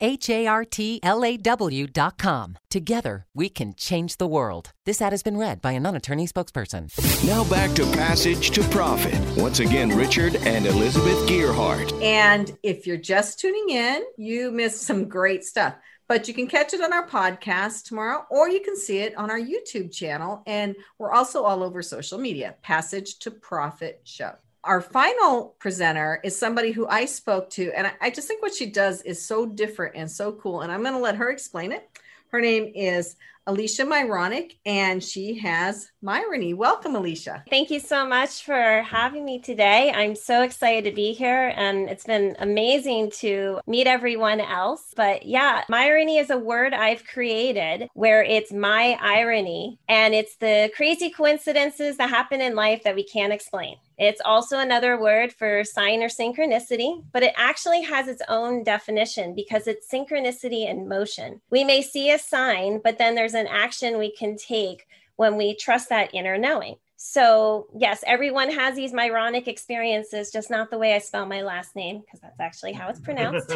H A R T L A W dot com. Together, we can change the world. This ad has been read by a non attorney spokesperson. Now back to Passage to Profit. Once again, Richard and Elizabeth Gearhart. And if you're just tuning in, you missed some great stuff. But you can catch it on our podcast tomorrow, or you can see it on our YouTube channel. And we're also all over social media Passage to Profit Show. Our final presenter is somebody who I spoke to, and I, I just think what she does is so different and so cool. And I'm going to let her explain it. Her name is Alysha Myronuk, and she has Myrony. Welcome, Alysha. Thank you so much for having me today. I'm so excited to be here, and it's been amazing to meet everyone else. But yeah, Myrony is a word I've created where it's my irony, and it's the crazy coincidences that happen in life that we can't explain. It's also another word for sign or synchronicity, but it actually has its own definition because it's synchronicity in motion. We may see a sign, but then there's an action we can take when we trust that inner knowing. So, yes, everyone has these Myronic experiences, just not the way I spell my last name, because that's actually how it's pronounced.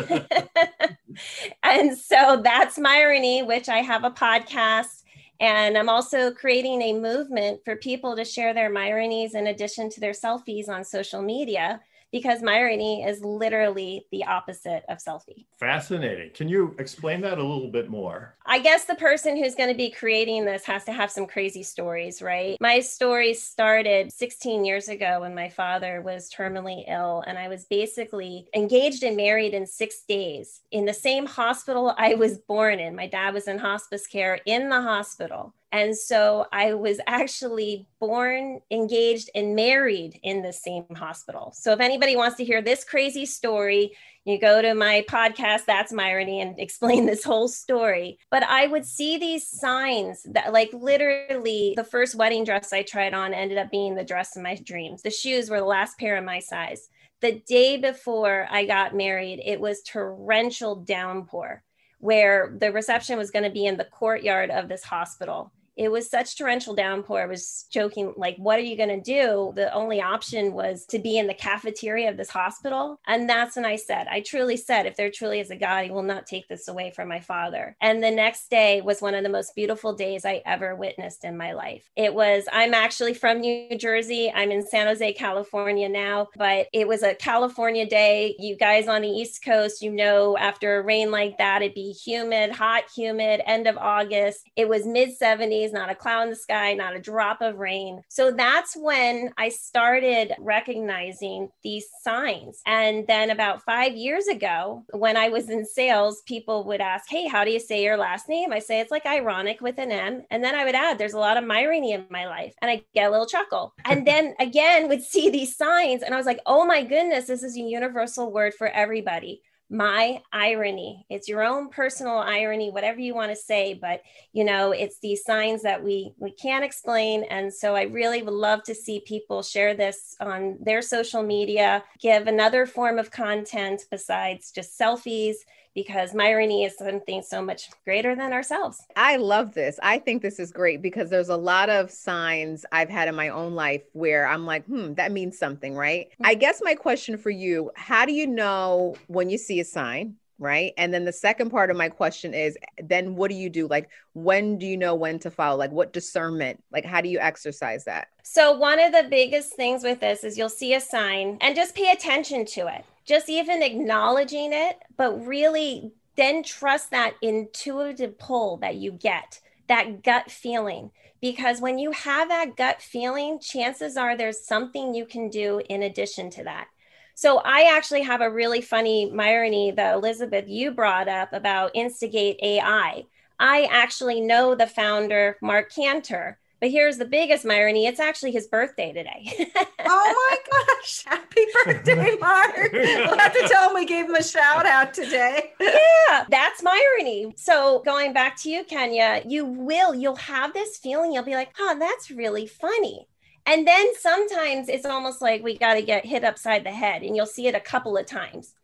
and so that's Myrony, which I have a podcast and I'm also creating a movement for people to share their Myronies in addition to their selfies on social media because Myrony is literally the opposite of selfie. Fascinating. Can you explain that a little bit more? I guess the person who's going to be creating this has to have some crazy stories, right? My story started 16 years ago when my father was terminally ill, and I was basically engaged and married in six days in the same hospital I was born in. My dad was in hospice care in the hospital. And so I was actually born, engaged, and married in the same hospital. So if anybody wants to hear this crazy story, you go to my podcast, That's Myrony, and explain this whole story. But I would see these signs that, like, literally, the first wedding dress I tried on ended up being the dress of my dreams. The shoes were the last pair of my size. The day before I got married, it was torrential downpour where the reception was going to be in the courtyard of this hospital it was such torrential downpour. I was joking, like, what are you going to do? The only option was to be in the cafeteria of this hospital. And that's when I said, I truly said, if there truly is a God, he will not take this away from my father. And the next day was one of the most beautiful days I ever witnessed in my life. It was, I'm actually from New Jersey. I'm in San Jose, California now, but it was a California day. You guys on the East Coast, you know, after a rain like that, it'd be humid, hot, humid, end of August. It was mid 70s days, not a cloud in the sky, not a drop of rain. So that's when I started recognizing these signs. And then about five years ago, when I was in sales, people would ask, Hey, how do you say your last name? I say it's like ironic with an M. And then I would add, There's a lot of Myrony in my life. And I get a little chuckle. And then again, would see these signs. And I was like, Oh my goodness, this is a universal word for everybody my irony. It's your own personal irony, whatever you want to say, but you know, it's these signs that we we can't explain. And so I really would love to see people share this on their social media, give another form of content besides just selfies because Myrony is something so much greater than ourselves. I love this. I think this is great because there's a lot of signs I've had in my own life where I'm like, hmm, that means something, right? Mm-hmm. I guess my question for you how do you know when you see a sign? right and then the second part of my question is then what do you do like when do you know when to follow like what discernment like how do you exercise that so one of the biggest things with this is you'll see a sign and just pay attention to it just even acknowledging it, but really then trust that intuitive pull that you get, that gut feeling. Because when you have that gut feeling, chances are there's something you can do in addition to that. So I actually have a really funny irony that Elizabeth you brought up about Instigate AI. I actually know the founder, Mark Cantor. But here's the biggest irony it's actually his birthday today. oh my gosh. Happy birthday, Mark. We'll have to tell him we gave him a shout out today. yeah, that's my irony. So going back to you, Kenya, you will, you'll have this feeling, you'll be like, huh, that's really funny. And then sometimes it's almost like we got to get hit upside the head, and you'll see it a couple of times.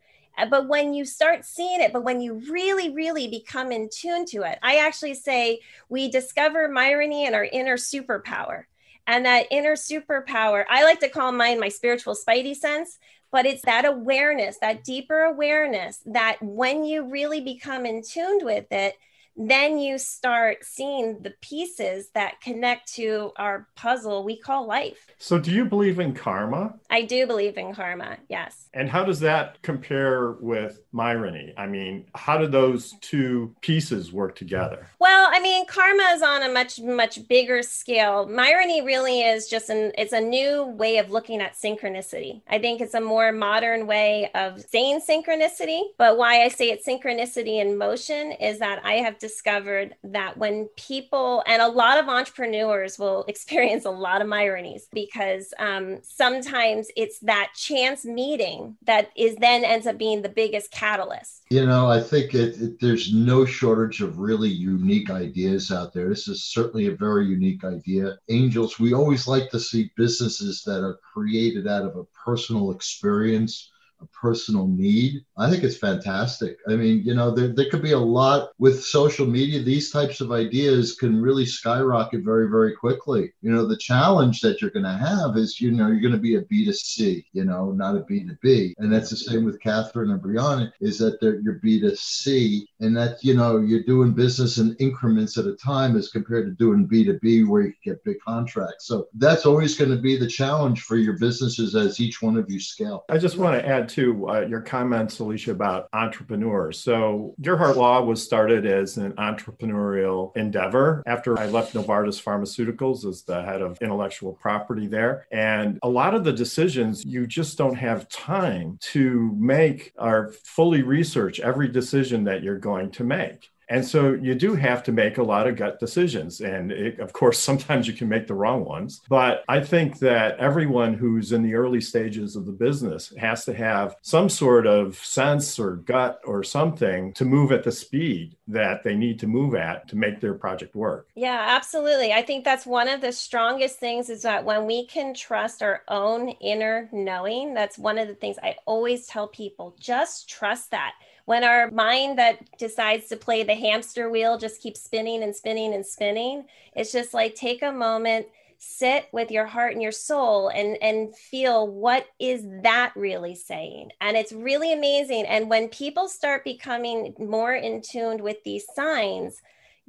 Uh, but when you start seeing it, but when you really, really become in tune to it, I actually say we discover Myrony and our inner superpower. And that inner superpower, I like to call mine my spiritual spidey sense, but it's that awareness, that deeper awareness that when you really become in tuned with it, then you start seeing the pieces that connect to our puzzle we call life. So, do you believe in karma? I do believe in karma, yes. And how does that compare with Myrony? I mean, how do those two pieces work together? Well, I mean, karma is on a much, much bigger scale. Myrony really is just an it's a new way of looking at synchronicity. I think it's a more modern way of saying synchronicity. But why I say it's synchronicity in motion is that I have discovered that when people and a lot of entrepreneurs will experience a lot of Myronies because um, sometimes it's that chance meeting that is then ends up being the biggest catalyst. You know, I think it, it, there's no shortage of really unique ideas out there. This is certainly a very unique idea. Angels, we always like to see businesses that are created out of a personal experience personal need. I think it's fantastic. I mean, you know, there, there could be a lot with social media. These types of ideas can really skyrocket very, very quickly. You know, the challenge that you're going to have is, you know, you're going to be a B2C, you know, not a B2B. And that's the same with Kathryn and Brianna is that they're, you're B2C and that, you know, you're doing business in increments at a time as compared to doing B2B where you get big contracts. So that's always going to be the challenge for your businesses as each one of you scale. I just want to add to uh, your comments, Alysha, about entrepreneurs. So, Gearhart Law was started as an entrepreneurial endeavor after I left Novartis Pharmaceuticals as the head of intellectual property there. And a lot of the decisions you just don't have time to make are fully research every decision that you're going to make. And so you do have to make a lot of gut decisions. And it, of course, sometimes you can make the wrong ones. But I think that everyone who's in the early stages of the business has to have some sort of sense or gut or something to move at the speed that they need to move at to make their project work. Yeah, absolutely. I think that's one of the strongest things is that when we can trust our own inner knowing, that's one of the things I always tell people just trust that when our mind that decides to play the hamster wheel just keeps spinning and spinning and spinning, it's just like take a moment, sit with your heart and your soul and and feel what is that really saying? And it's really amazing. And when people start becoming more in tuned with these signs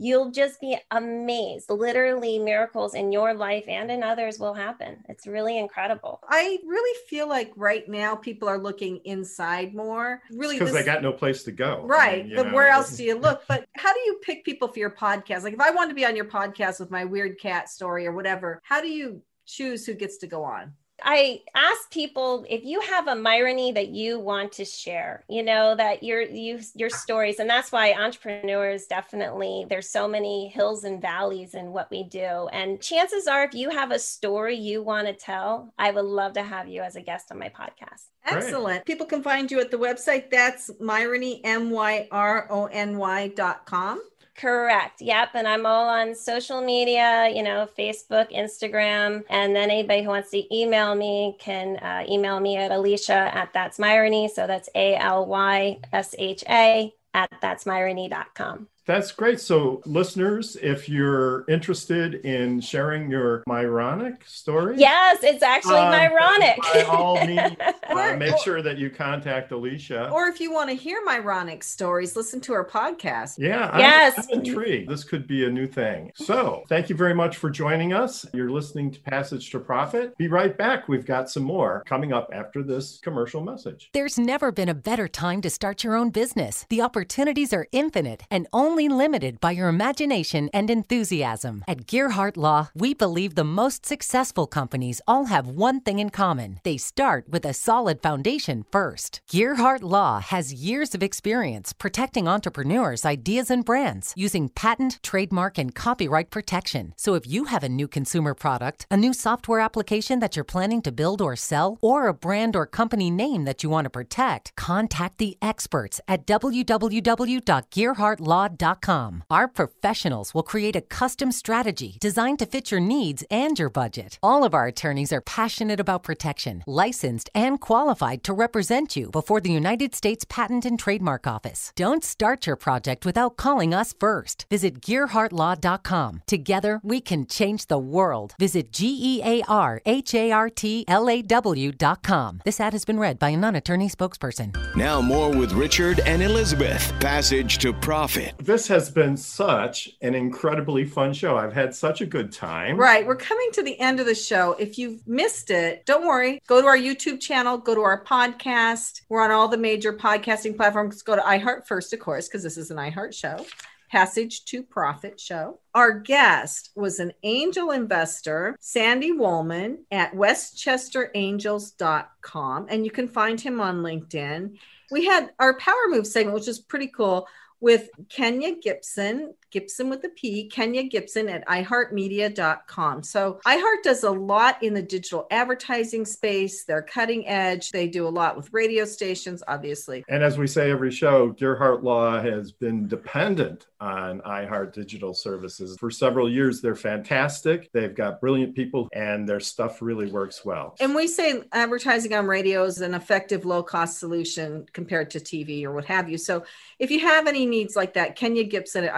you'll just be amazed. Literally, miracles in your life and in others will happen. It's really incredible. I really feel like right now people are looking inside more. Really, because they got no place to go. Right. I mean, but know, where else do you look? But how do you pick people for your podcast? Like, if I want to be on your podcast with my weird cat story or whatever, how do you choose who gets to go on? I ask people if you have a Myrony that you want to share, you know, that your you your stories, and that's why entrepreneurs definitely there's so many hills and valleys in what we do. And chances are, if you have a story you want to tell, I would love to have you as a guest on my podcast. Excellent. Great. People can find you at the website. That's Myrony, M Y R O N Y dot com. Correct. Yep. And I'm all on social media, you know, Facebook, Instagram. And then anybody who wants to email me can uh, email me at Alysha at That's Myrony. So that's A L Y S H A at that'smyrony.com. That's great. So, listeners, if you're interested in sharing your Myronic story, yes, it's actually um, Myronic. by all means, uh, Or- make sure that you contact Alysha. Or if you want to hear Myronic stories, listen to our podcast. yeah, I'm- Yes. I'm, intrigued. This could be a new thing. So, thank you very much for joining us. You're listening to Passage to Profit. Be right back. We've got some more coming up after this commercial message. There's never been a better time to start your own business. The opportunities are infinite and only limited by your imagination and enthusiasm. At Gearhart Law, we believe the most successful companies all have one thing in common. They start with a solid foundation first. Gearhart Law has years of experience protecting entrepreneurs, ideas, and brands using patent, trademark, and copyright protection. So if you have a new consumer product, a new software application that you're planning to build or sell, or a brand or company name that you want to protect, contact the experts at www.gearhartlaw.com. Our professionals will create a custom strategy designed to fit your needs and your budget. All of our attorneys are passionate about protection, licensed and qualified to represent you before the United States Patent and Trademark Office. Don't start your project without calling us first. Visit gearhartlaw.com. Together, we can change the world. Visit G E A R H A R T L A W.com. This ad has been read by a non attorney spokesperson. Now, more with Richard and Elizabeth. Passage to Profit. This has been such an incredibly fun show. I've had such a good time. Right. We're coming to the end of the show. If you've missed it, don't worry. Go to our YouTube channel, go to our podcast. We're on all the major podcasting platforms. Go to iHeart first, of course, because this is an iHeart show. Passage to Profit show. Our guest was an angel investor, Sandy Wollman at westchesterangels.com. And you can find him on LinkedIn. We had our Power Move segment, which is pretty cool, with Kenya Gipson, Gipson with a P, Kenya Gipson at iHeartMedia.com. So iHeart does a lot in the digital advertising space. They're cutting edge. They do a lot with radio stations, obviously. And as we say every show, Gearhart Law has been dependent on iHeart Digital Services for several years. They're fantastic. They've got brilliant people, and their stuff really works well. And we say advertising on radio is an effective low cost solution compared to TV or what have you. So if you have any needs like that, Kenya Gipson at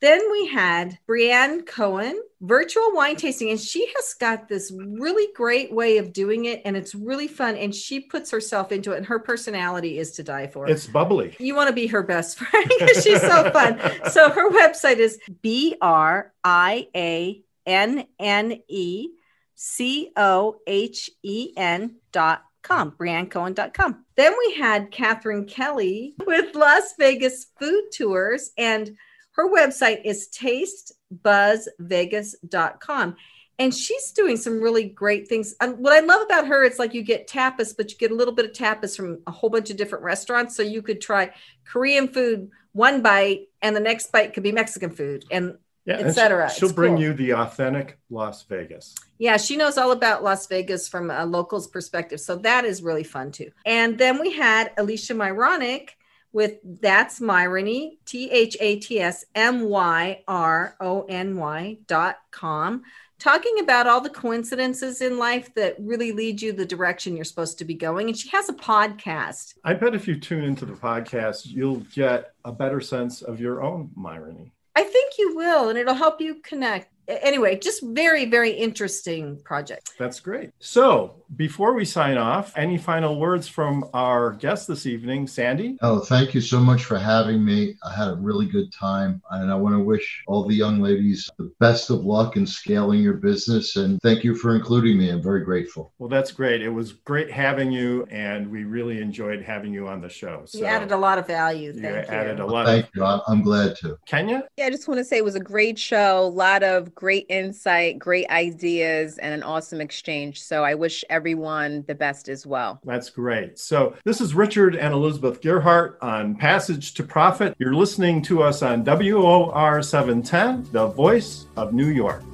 Then we had Brianne Cohen, virtual wine tasting, and she has got this really great way of doing it, and it's really fun. And she puts herself into it, and her personality is to die for. It's bubbly. you want to be her best friend because she's so fun. So her website is B R I A N N E C O H E N dot com, BrianneCohen.com. Then we had Kathryn Kelly with Las Vegas Food Tours, and her website is tastebuzzvegas.com. And she's doing some really great things. And what I love about her, it's like you get tapas, but you get a little bit of tapas from a whole bunch of different restaurants. So you could try Korean food one bite, and the next bite could be Mexican food. And Yeah, et and she- cetera. She'll bring cool. you the authentic Las Vegas. Yeah, she knows all about Las Vegas from a local's perspective. So that is really fun too. And then we had Alysha Myronuk with That's Myrony, T H A T S M Y R O N Y dot com, talking about all the coincidences in life that really lead you the direction you're supposed to be going. And she has a podcast. I bet if you tune into the podcast, you'll get a better sense of your own Myrony. I think you will, and it'll help you connect. A- Anyway, just very, very interesting project. That's great. So, before we sign off, any final words from our guest this evening, Sandy? Oh, thank you so much for having me. I had a really good time. And I want to wish all the young ladies the best of luck in scaling your business. And thank you for including me. I'm very grateful. Well, that's great. It was great having you, and we really enjoyed having you on the show. So You added a lot of value. you Thank you. added a lot Thank of you. I- I'm glad to. Kenya. Yeah, I just want to say it was a great show, a lot of great insight, great ideas, and an awesome exchange. So I wish everyone the best as well. That's great. So, this is Richard and Elizabeth Gearhart on Passage to Profit. You're listening to us on WOR 710, the voice of New York.